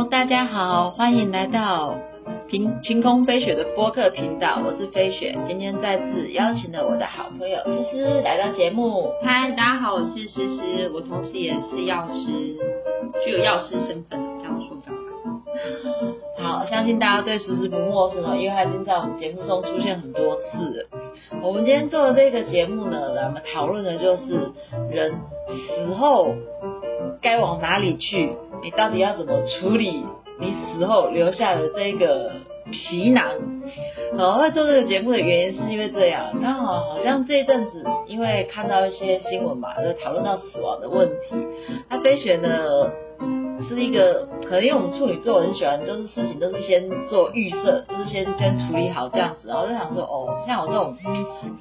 Hello，大家好，欢迎来到凭晴空飞雪的播客频道，我是飞雪。今天再次邀请了我的好朋友思思来到节目。嗨，大家好，我是诗诗，我同时也是药师，具有药师身份，这样说的。好，相信大家对思思不陌生哦，因为他已经在我们节目中出现很多次了。我们今天做的这个节目呢，我们讨论的就是人死后该往哪里去。你到底要怎么处理你死后留下的这个皮囊？我会做这个节目的原因是因为这样，刚好好像这一阵子因为看到一些新闻嘛，就讨论到死亡的问题，那飞雪呢？是一个，可能因为我们处女座很喜欢，就是事情都是先做预设，就是先先处理好这样子，然后就想说，哦，像我这种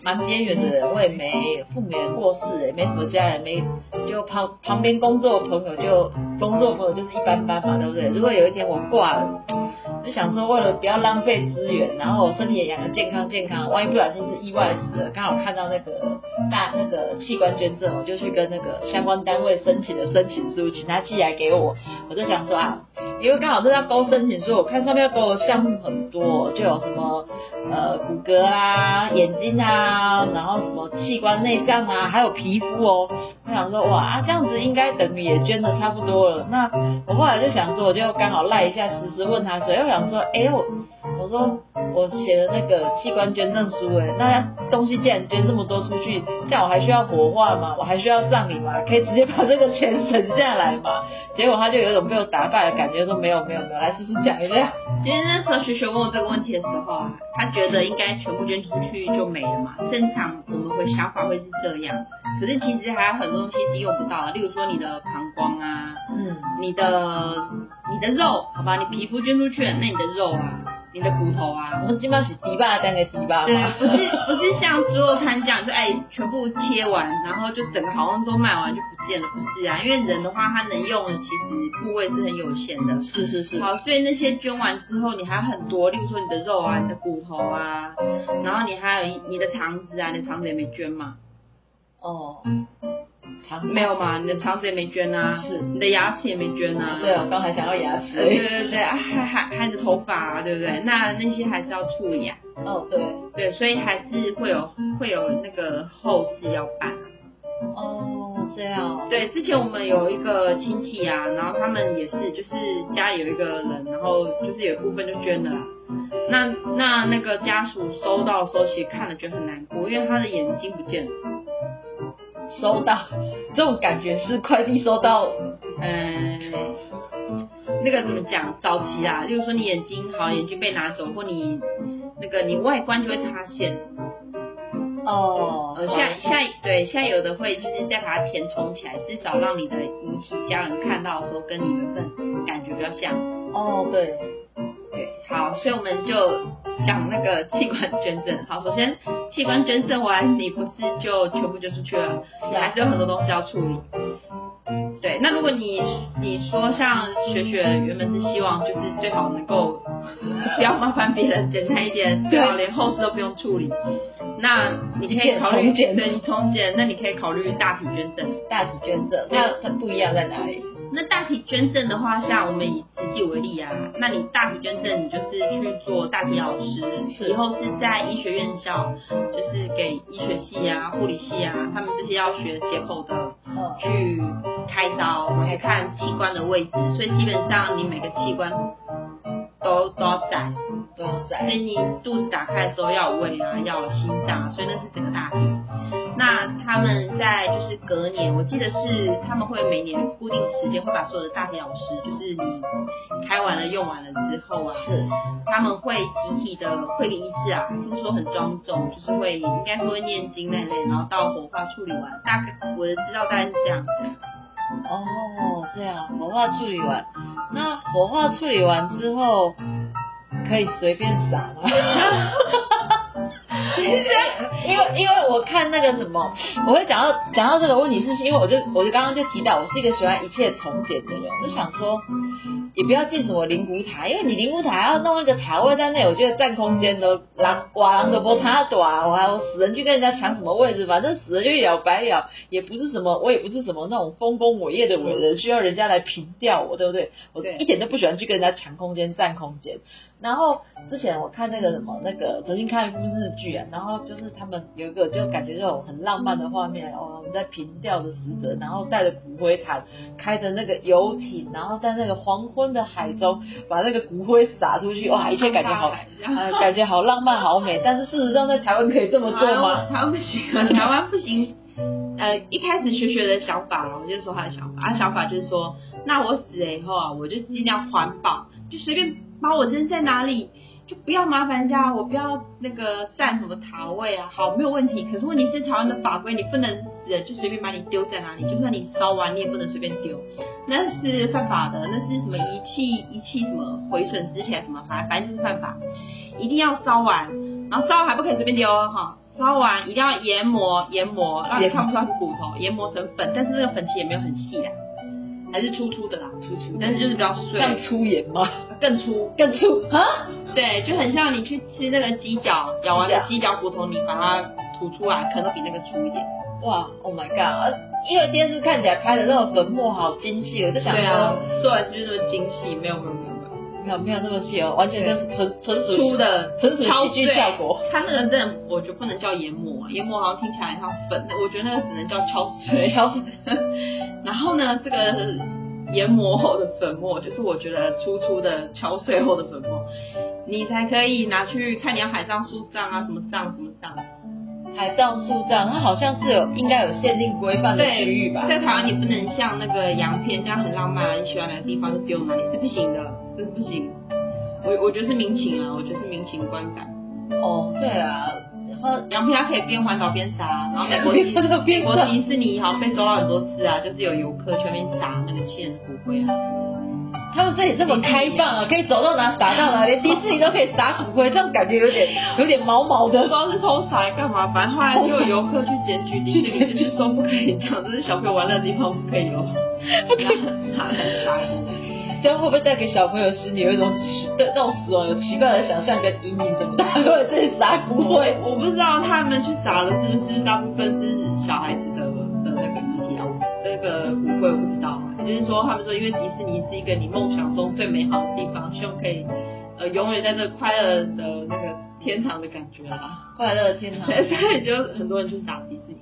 蛮边缘的人，我也没父母也过世，也没什么家人，没就旁旁边工作朋友就工作朋友就是一般般嘛，对不对？如果有一天我挂了。就想说，为了不要浪费资源，然后身体也养得健康健康，万一不小心是意外死了，刚好看到那个大那个器官捐赠，我就去跟那个相关单位申请的申请书，请他寄来给我。我就想说啊，因为刚好这要勾申请书，我看上面要勾的项目很多，就有什么呃骨骼啊、眼睛啊，然后什么器官内脏啊，还有皮肤哦。我想说哇啊，这样子应该等于也捐的差不多了。那我后来就想说，我就刚好赖一下时时问他说，我。想说，哎我我说我写了那个器官捐赠书，哎，那东西既然捐这么多出去，这样我还需要火化吗？我还需要葬礼吗？可以直接把这个钱省下来吗？结果他就有一种被我打败的感觉，说没有没有没有，来试试讲一下。其实那时候学学问我这个问题的时候啊，他觉得应该全部捐出去就没了嘛，正常我们会想法会是这样，可是其实还有很多东西是用不到的，例如说你的膀胱啊，嗯，你的。你的肉，好吧，你皮肤捐出去了，那你的肉啊，你的骨头啊，我们基本上是低巴单给低巴对，不是不是像猪肉摊这样，就哎全部切完，然后就整个好像都卖完就不见了，不是啊，因为人的话，他能用的其实部位是很有限的。是是是。好，所以那些捐完之后，你还有很多，例如说你的肉啊，你的骨头啊，然后你还有你的肠子啊，你的肠子也没捐嘛。哦。没有嘛？你的肠子也没捐啊，是，你的牙齿也没捐啊。对啊，刚才想要牙齿。对对对，还还还你的头发啊，对不对？那那些还是要处理啊。哦，对对，所以还是会有会有那个后事要办。哦，这样。对，之前我们有一个亲戚啊，然后他们也是，就是家里有一个人，然后就是有一部分就捐了。那那那个家属收到的时候，其实看了觉得很难过，因为他的眼睛不见了。收到，这种感觉是快递收到，嗯，那个怎么讲？早期啊，例如说你眼睛好，眼睛被拿走，或你那个你外观就会塌陷。哦，现在现在对，现在有的会就是再把它填充起来，至少让你的遗体家人看到的时候跟你原本感觉比较像。哦，对，对，好，所以我们就。讲那个器官捐赠，好，首先器官捐赠完，你不是就全部捐出去了，你还是有很多东西要处理。对，那如果你你说像雪雪原本是希望就是最好能够不要麻烦别人，简单一点，最好连后事都不用处理。那你可以考虑对你重建，那你可以考虑大体捐赠。大体捐赠，那它不一样在哪里？那大体捐赠的话，像我们以实际为例啊，那你大体捐赠，你就是去做大体老师，以后是在医学院校，就是给医学系啊、护理系啊，他们这些要学解剖的，去开刀，去看器官的位置，所以基本上你每个器官都都要在，都要在，所以你肚子打开的时候要有胃啊，要有心脏，所以那是整个大体。那他们在就是隔年，我记得是他们会每年固定时间会把所有的大体老师，就是你开完了用完了之后啊，是他们会集体的会礼仪式啊，听说很庄重，就是会应该是会念经那类，然后到火化处理完，大概我的知道大概是这样子。哦，这样火化处理完，那火化处理完之后可以随便撒吗？因为因为我看那个什么，我会讲到讲到这个问题，是因为我就我就刚刚就提到，我是一个喜欢一切从简的人，我就想说。也不要进什么灵骨塔，因为你灵骨塔要弄一个塔位在那，我觉得占空间都狼哇狼的波塔短，我还有死人去跟人家抢什么位置，反正死了就一了百了，也不是什么，我也不是什么那种丰功伟业的伟人，需要人家来凭吊我，对不对？我一点都不喜欢去跟人家抢空间、占空间。然后之前我看那个什么那个曾经看一部日剧啊，然后就是他们有一个就感觉这种很浪漫的画面哦，我们在平吊的死者，然后带着骨灰坛，开着那个游艇，然后在那个黄昏的海中把那个骨灰撒出去，哇，一切感觉好，感觉好浪漫好美。但是事实上在台湾可以这么做吗？台湾不行，台湾不行。呃，一开始学学的想法，我就说他的想法，他想法就是说，那我死了以后啊，我就尽量环保，就随便。把我扔在哪里，就不要麻烦人家，我不要那个占什么塔位啊，好没有问题。可是问题是台湾的法规，你不能人就随便把你丢在哪里，就算你烧完，你也不能随便丢，那是犯法的，那是什么遗弃遗弃什么毁损值钱什么，反正就是犯法，一定要烧完，然后烧完还不可以随便丢哈，烧完一定要研磨研磨，让你看不出来是骨头，研磨成粉，但是那个粉其实也没有很细的。还是粗粗的啦，粗粗，但是就是比较碎。像粗盐吗？更粗，更粗啊？对，就很像你去吃那个鸡脚，咬完的鸡脚骨头，你把它吐出来，可能比那个粗一点。哇，Oh my god！因为电视看起来拍的那个粉末好精细，我就想说，做完就是那么精细，没有没有没有。没有那么细哦，完全就是纯纯属粗的纯属戏剧效果。它那个真的，我觉得不能叫研磨，研磨好像听起来像粉，我觉得那个只能叫敲碎。敲碎。然后呢，这个研磨后的粉末，就是我觉得粗粗的敲碎后的粉末，你才可以拿去看你要海上树葬啊，什么葬什么葬。海葬树葬，它好像是有应该有限定规范的区域吧？在台湾你不能像那个洋片这样很浪漫，你喜欢哪个地方就丢哪里，是不行的，这不行。我我觉得是民情啊，我觉得是民情观感。哦，对啊，然后洋片它可以边环岛边砸，然后美国迪美国迪士尼好像被抓到很多次啊，就是有游客全面砸那个欠骨灰啊。他们这里这么开放啊，可以走到哪撒到哪，连迪士尼都可以撒骨灰，这种感觉有点有点毛毛的。不知道是偷撒干嘛，反正后来就有游客去检举迪士尼，就是说不可以这样，这是小朋友玩乐的地方，不可以哦。不可以撒撒骨这样会不会带给小朋友心里有一种对那种死亡有奇怪的想象跟阴影？怎么大家都在这里撒骨灰？我不知道他们去撒的是不是大部分是小孩子的的那个遗体啊，那个骨灰我不知道。就是说，他们说，因为迪士尼是一个你梦想中最美好的地方，希望可以呃永远在这快乐的那个天堂的感觉啦。快乐的天堂。所以就很多人去打迪士尼，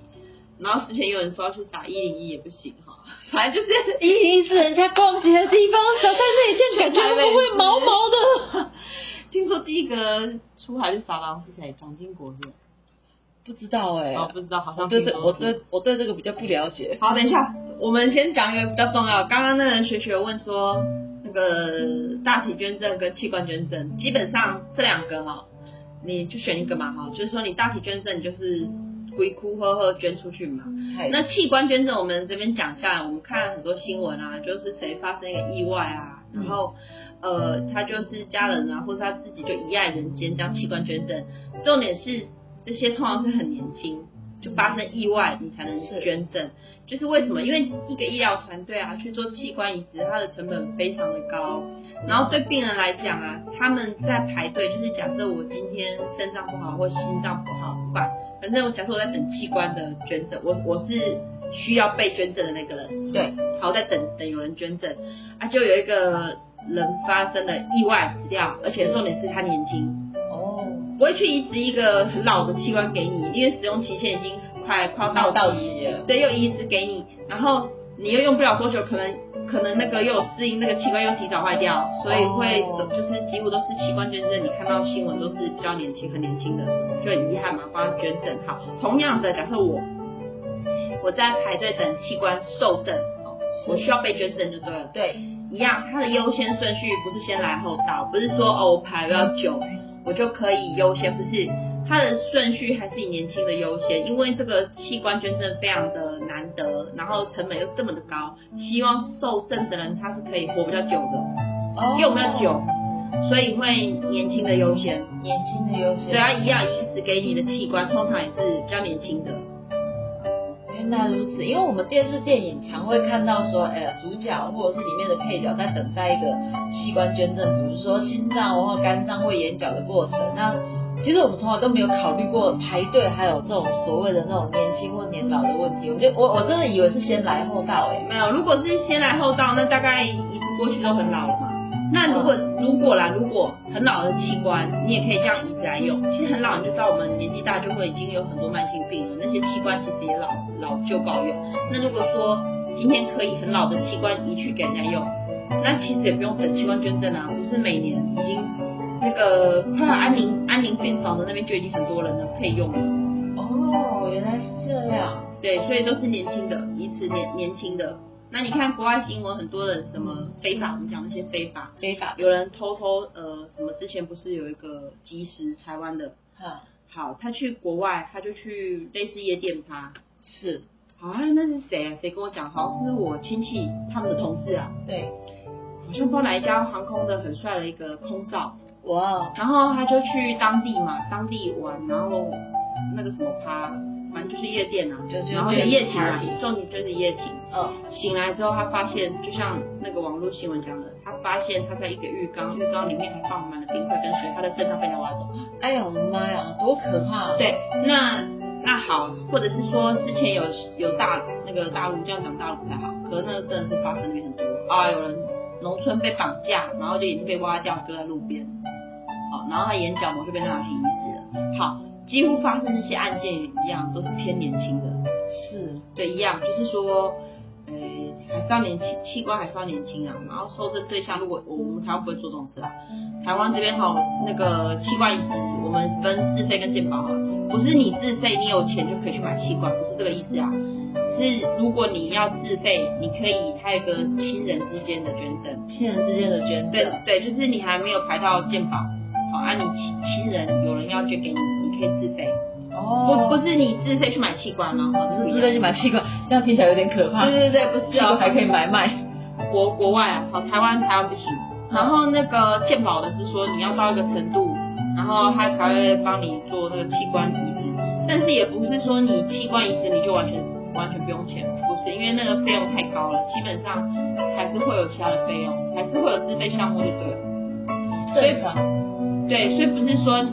然后之前有人说要去打一零一也不行哈，反正就是一零一是人家逛街的地方，走在那里就感觉不会毛毛的。听说第一个出海去撒狼是谁？蒋经国是？不知道哎。哦，不知道，好像对这我对我对这个比较不了解。好，等一下。我们先讲一个比较重要。刚刚那人学学问说，那个大体捐赠跟器官捐赠，基本上这两个哈，你就选一个嘛哈。就是说你大体捐赠，你就是鬼哭呵呵捐出去嘛。那器官捐赠，我们这边讲下来，我们看很多新闻啊，就是谁发生一个意外啊，然后呃，他就是家人啊，或者他自己就遗爱人间，将器官捐赠。重点是这些通常是很年轻。就发生意外，你才能捐赠，就是为什么？因为一个医疗团队啊去做器官移植，它的成本非常的高。然后对病人来讲啊，他们在排队，就是假设我今天肾脏不好或心脏不好，反正我假设我在等器官的捐赠，我我是需要被捐赠的那个人。对，好在等等有人捐赠啊，就有一个人发生了意外死掉，而且重点是他年轻。哦不会去移植一个很老的器官给你，因为使用期限已经快快到到期了。对，又移植给你，然后你又用不了多久，可能可能那个又有适应，那个器官又提早坏掉，所以会就是几乎都是器官捐赠。你看到新闻都是比较年轻很年轻的，就很遗憾嘛，帮他捐赠。好，同样的，假设我我在排队等器官受赠，我需要被捐赠就对了。对，一样，它的优先顺序不是先来后到，不是说哦我排比较久。我就可以优先，不是它的顺序还是以年轻的优先，因为这个器官捐赠非常的难得，然后成本又这么的高，希望受赠的人他是可以活比较久的，又比较久，所以会年轻的优先。年轻的优先。对啊，一样移植给你的器官，通常也是比较年轻的。原来如此，因为我们电视电影常会看到说，哎，主角或者是里面的配角在等待一个器官捐赠，比如说心脏或肝脏或眼角的过程。那其实我们从来都没有考虑过排队，还有这种所谓的那种年轻或年老的问题。我就我我真的以为是先来后到，哎，没有，如果是先来后到，那大概移植过去都很老了嘛。那如果如果啦，如果很老的器官，你也可以这样移植来用。其实很老，你就知道我们年纪大就会已经有很多慢性病了，那些器官其实也老老旧不好用。那如果说今天可以很老的器官移去给人家用，那其实也不用等器官捐赠啊，不是每年个快要安宁安宁病房的那边就已经很多人了可以用了。哦，原来是这样。对，所以都是年轻的，彼此年年轻的。那你看国外新闻，很多人什么非法，我们讲那些非法，非法，有人偷偷呃什么，之前不是有一个技师，台湾的，哈，好，他去国外，他就去类似夜店趴，是，好像那是谁啊？谁跟我讲？好像是我亲戚他们的同事啊，对，好像不知道哪一家航空的很帅的一个空少，哇，然后他就去当地嘛，当地玩，然后那个什么趴。反正就是夜店啊，就然后就夜情啊，重点就是夜情。嗯，醒来之后，他发现就像那个网络新闻讲的，他发现他在一个浴缸，浴缸里面还放满了冰块跟水，他的肾脏被人挖走。哎呀我的妈呀，多可怕！对，那那好，或者是说之前有有大那个大陆这样讲大陆不太好，可是那个真的是发生率很多啊，有人农村被绑架，然后就眼睛被挖掉，搁在路边，好，然后他眼角膜就被拿去移植了。好。几乎发生这些案件一样，都是偏年轻的，是对一样，就是说，呃，还是要年轻，器官还是要年轻啊。然后受赠对象，如果我们台湾不会做这种事啊，台湾这边哈，那个器官移植，我们分自费跟健保啊，不是你自费，你有钱就可以去买器官，不是这个意思啊。是如果你要自费，你可以，他有个亲人之间的捐赠，亲人之间的捐赠，对对，就是你还没有排到健保，好，啊，你亲亲人有人要捐给你。你可以自费哦，不不是你自费去买器官吗？哦，就是自费去买器官，这样听起来有点可怕。对对对，不是器官还可以买卖。国国外啊，好，台湾台湾不行。然后那个健保的是说你要到一个程度，然后他才会帮你做那个器官移植。但是也不是说你器官移植你就完全完全不用钱，不是，因为那个费用太高了，基本上还是会有其他的费用，还是会有自费项目就对了。正常。对，所以不是说。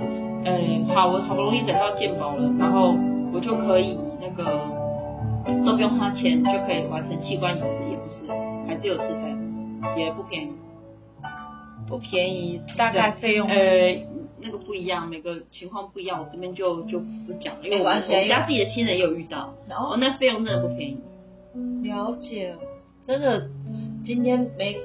嗯，好，我好不容易等到健保了，然后我就可以那个都不用花钱就可以完成器官移植，也不是，还是有自费，也不便宜，不便宜，大概费用呃那个不一样，每个情况不一样，我这边就就不讲了，因为我我家自己的亲人也有遇到，然后那费用真的不便宜。了解，真的今天没。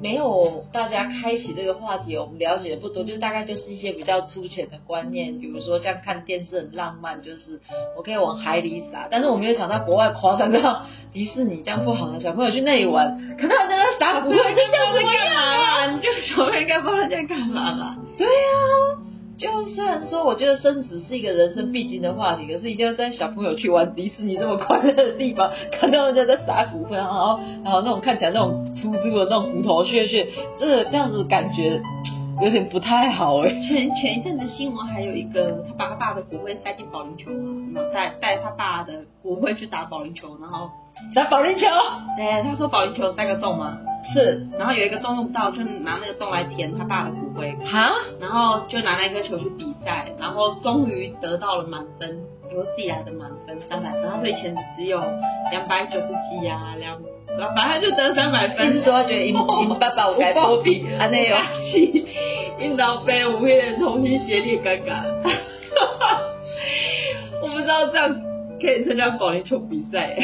没有大家开启这个话题，我们了解的不多，就大概就是一些比较粗浅的观念，比如说像看电视很浪漫，就是我可以往海里撒，但是我没有想到国外夸张到迪士尼这样不好的小朋友去那里玩，可能在那撒不会，就，这样子干嘛？你就小朋友应该帮人家干嘛啦？对呀。就虽然说，我觉得生死是一个人生必经的话题，可是一定要带小朋友去玩迪士尼这么快乐的地方，看到人家在撒骨灰，然后然后那种看起来那种粗粗的那种骨头屑屑，真的这样子感觉有点不太好哎。前前一阵子新闻还有一个，他把他爸的骨灰塞进保龄球嘛，带带他爸的骨灰去打保龄球，然后。打保龄球，对，他说保龄球三个洞吗？是，然后有一个洞用不到，就拿那个洞来填他爸的骨灰。哈，然后就拿那颗球去比赛，然后终于得到了满分，有史以来的满分三百分。他说以前只有两百九十几啊，两，反正就得三百分。意思说觉得因因爸爸我该多比，啊那有气，因老辈我会重新协力尴尬。我不知道这样可以参加保龄球比赛。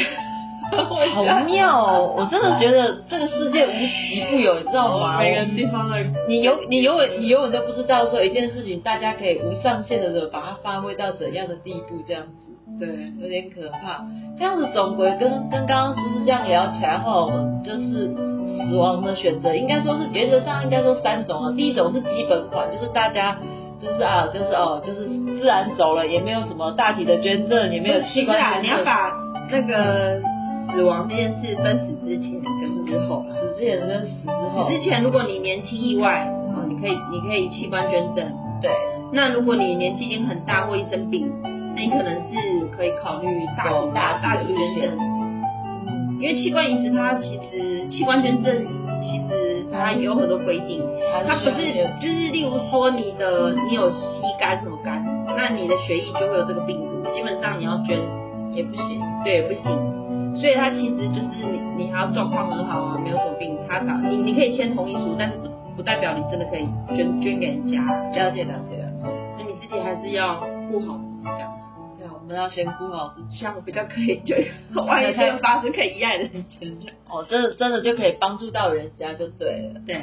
好妙哦！我真的觉得这个世界无奇不有，你知道吗？每个地方的你永你永远你永远都不知道说一件事情，大家可以无上限的把它发挥到怎样的地步，这样子，对，有点可怕。这样子总归跟跟刚刚思思这样聊起来后，我们就是死亡的选择，应该说是原则上应该说三种啊。第一种是基本款，就是大家就是啊，就是哦，就是自然走了，也没有什么大体的捐赠，也没有器官捐赠。你要把那个。死亡这件事分死之前跟死之后。死之前跟死之后。死之前，如果你年轻意外，哦，你可以你可以器官捐赠。对。那如果你年纪已经很大或一生病，那你可能是可以考虑大大大的捐赠。嗯。因为器官移植它其实器官捐赠其实它也有很多规定，它不是就是例如说你的你有吸肝什么肝，那你的血液就会有这个病毒，基本上你要捐也不行，对，不行。所以他其实就是你，你还要状况很好啊，没有什么病，他打你，你可以签同意书，但是不不代表你真的可以捐捐给人家。了解了解了。那你自己还是要顾好自己，这样。对，我们要先顾好自己，这样比较可以捐，万一真的发生可以依赖的人捐捐。哦，真的真的就可以帮助到人家就对了。对。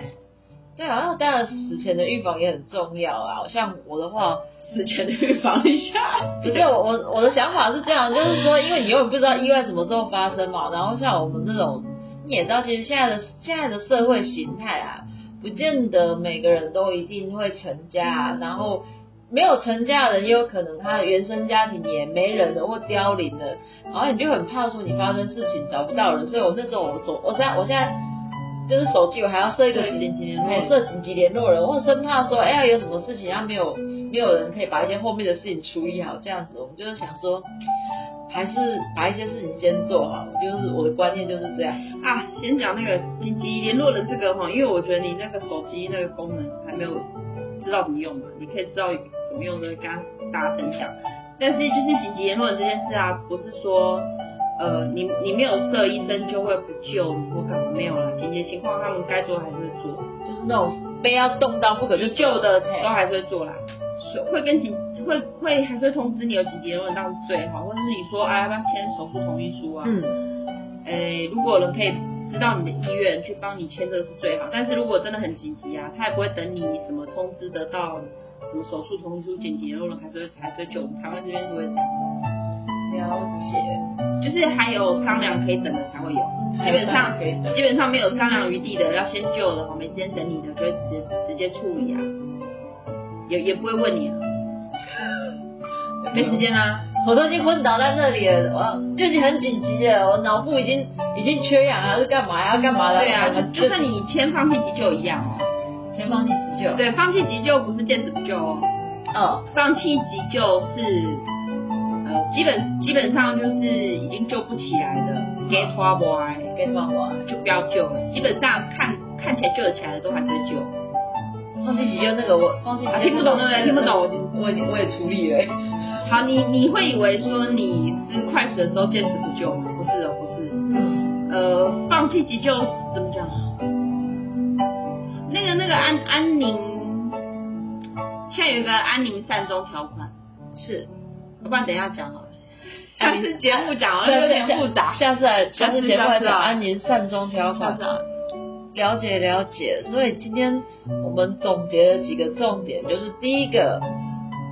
对啊，那当然死前的预防也很重要啊。像我的话。死前预防一下，不是我我我的想法是这样，就是说，因为你永远不知道意外什么时候发生嘛。然后像我们这种，你也知道，其实现在的现在的社会形态啊，不见得每个人都一定会成家，然后没有成家的人也有可能他原生家庭也没人了或凋零了，然后你就很怕说你发生事情找不到人，所以我那时候我说，我现在我现在。就是手机，我还要设一个紧急联络，设紧急联络人，我生怕说，哎呀，有什么事情，然后没有没有人可以把一些后面的事情处理好，这样子，我们就是想说，还是把一些事情先做好，就是我的观念就是这样啊。先讲那个紧急联络人这个哈，因为我觉得你那个手机那个功能还没有知道怎么用嘛，你可以知道怎么用的，跟大家分享。但是就是紧急联络人这件事啊，不是说。呃，你你没有设医生就会不救你或干嘛没有了，紧急情况他们该做还是会做，就是那种非要动刀不可就救的都还是会做啦，会跟紧会会还是会通知你有紧急的问当是最好，或者是你说啊要不要签手术同意书啊？嗯，哎如果人可以知道你的意愿去帮你签这个是最好，但是如果真的很紧急啊，他也不会等你什么通知得到什么手术同意书紧急人还是会还是会救，台湾这边是会这样。了解，就是还有商量可以等的才会有，基本上基本上没有商量余地的，要先救的，没时间等你的，就会直接直接处理啊，也也不会问你啊，没时间啊，我都已经昏倒在这里了，我就已经很紧急了，我脑部已经已经缺氧了，是干嘛呀？干嘛的？对啊，就算你先放弃急救一样哦，先放弃急救，对，放弃急救不是见死不救哦，嗯，放弃急救是。基本基本上就是已经救不起来的，get boy，get boy 就不要救了。基本上看看起来救得起来的都还是救。放弃急救那个我放弃，听不懂对不对？听不懂，我已经我已经我也处理了。好，你你会以为说你是快死的时候坚持不救吗？不是的，不是。嗯。呃，放弃急救怎么讲？那个那个安安宁，现在有一个安宁善终条款。是。要不然等一下讲好了，下次节目讲了有点复杂，下次下次节目讲。安宁善终条款，了解了解。所以今天我们总结了几个重点，就是第一个，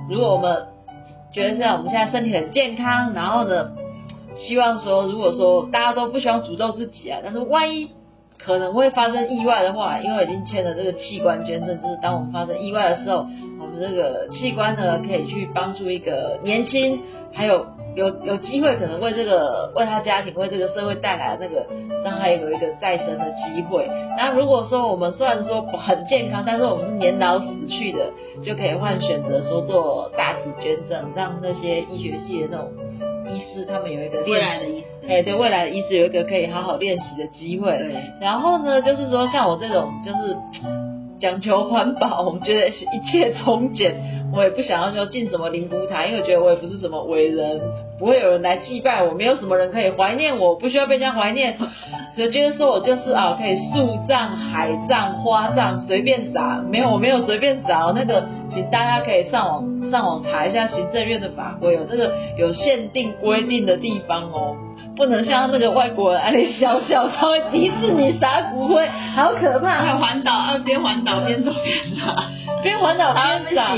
如果我们觉得现在我们现在身体很健康，然后呢，希望说如果说大家都不希望诅咒自己啊，但是万一可能会发生意外的话，因为已经签了这个器官捐赠，就是当我们发生意外的时候。这个器官呢，可以去帮助一个年轻，还有有有机会可能为这个为他家庭为这个社会带来那个让他有一个再生的机会。那如果说我们虽然说很健康，但是我们是年老死去的，就可以换选择说做大体捐赠，让那些医学系的那种医师他们有一个练习，哎，对未来的医师有一个可以好好练习的机会。然后呢，就是说像我这种就是。讲求环保，我们觉得是一切从简。我也不想要说进什么灵骨塔，因为我觉得我也不是什么伟人，不会有人来祭拜我，没有什么人可以怀念我，不需要被人家怀念。所以觉得说我就是啊，可以树葬、海葬、花葬，随便撒。没有，我没有随便撒。那个，请大家可以上网上网查一下行政院的法规，有这个有限定规定的地方哦。不能像那个外国人，哎，小小稍微迪士尼撒骨灰，好可怕！还环岛，啊，边环岛边走边撒，边环岛边撒，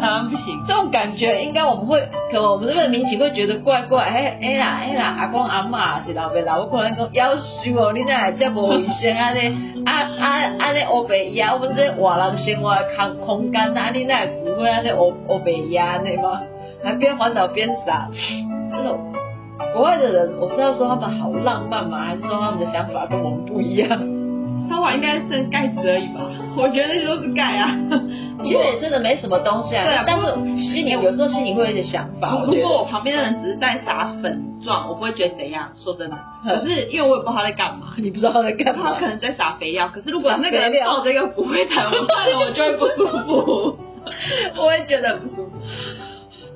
台湾不行。这种感觉应该我们会，可我们这边民警会觉得怪怪。哎哎啦哎啦，阿公阿妈是老辈老，我可能讲要求哦，你那这无卫生啊咧，啊啊啊咧乌白鸭，我们这华人生活空空间啊，你那骨灰啊咧乌乌白鸭咧吗？还边环岛边撒，这种。国外的人，我是要说他们好浪漫吗？还是说他们的想法跟我们不一样？烧完应该是盖子而已吧？我觉得那些都是盖啊。其实也真的没什么东西啊。对啊但是心里有时候心里会有一点想法。如果我旁边的人只是在撒粉状，我不会觉得怎样。说真的，可是因为我也不知道他在干嘛，你不知道他在干嘛他可。能在撒肥料。可是如果那个人抱着一个不会弹我看了，我就会不舒服，我会觉得很不舒服。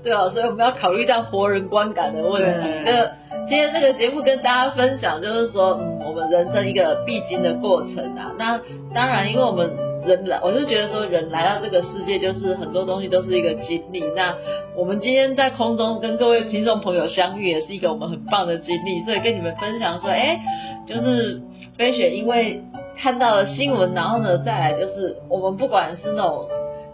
对啊，所以我们要考虑到活人观感的问题。那今天这个节目跟大家分享，就是说，嗯，我们人生一个必经的过程啊。那当然，因为我们人来，我就觉得说，人来到这个世界，就是很多东西都是一个经历。那我们今天在空中跟各位听众朋友相遇，也是一个我们很棒的经历。所以跟你们分享说，哎，就是飞雪因为看到了新闻，然后呢，再来就是我们不管是那种。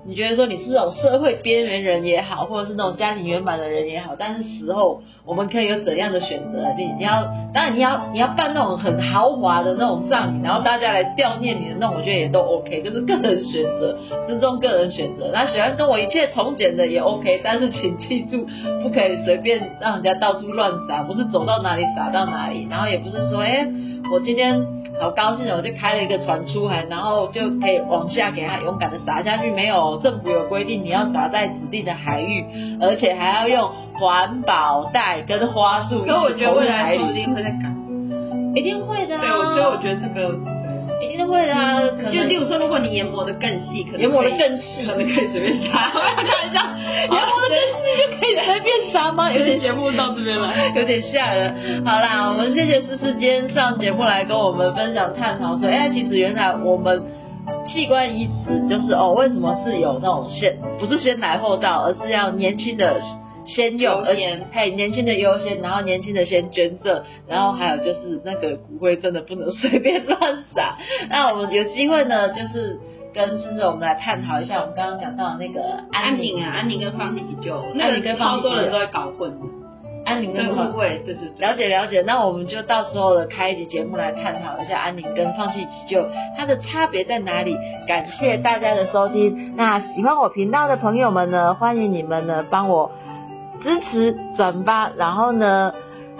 你觉得说你是那种社会边缘人也好，或者是那种家庭圆满的人也好，但是时候我们可以有怎样的选择？你你要，当然你要你要办那种很豪华的那种葬礼，然后大家来悼念你的那种，我觉得也都 OK，就是个人选择，尊重个人选择。那喜欢跟我一切从简的也 OK，但是请记住，不可以随便让人家到处乱撒，不是走到哪里撒到哪里，然后也不是说，哎、我今天好高兴哦，我就开了一个船出海，然后就可以往下给它勇敢的撒下去。没有，政府有规定你要撒在指定的海域，而且还要用环保袋跟花束一起可我觉得投入未来海里，说不定会在改。一定会的、啊。对，我所以我觉得这个。一定会的啊，可能就例如说，如果你研磨的更细，可能研磨的更细可能可以随便撒。开玩笑，研磨的更细就可以随便撒吗？有点节目到这边来。有点吓人。好啦，我们谢谢思思今天上节目来跟我们分享探讨说，哎、其实原来我们器官移植就是哦，为什么是有那种先不是先来后到，而是要年轻的。先有，优而且先嘿，年轻的优先，然后年轻的先捐赠，然后还有就是那个骨灰真的不能随便乱撒。那我们有机会呢，就是跟思思我们来探讨一下我们刚刚讲到的那个安宁宁啊，安宁跟放弃急救，那安宁个跟超多人都在搞混，安宁对跟放误会，对对对。了解了解，那我们就到时候的开一集节目来探讨一下安宁跟放弃急救它的差别在哪里。感谢大家的收听，那喜欢我频道的朋友们呢，欢迎你们呢帮我支持转发，然后呢。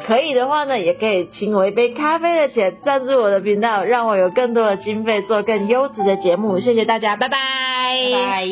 可以的话呢，也可以请我一杯咖啡的钱赞助我的频道，让我有更多的经费做更优质的节目。谢谢大家，拜拜，拜。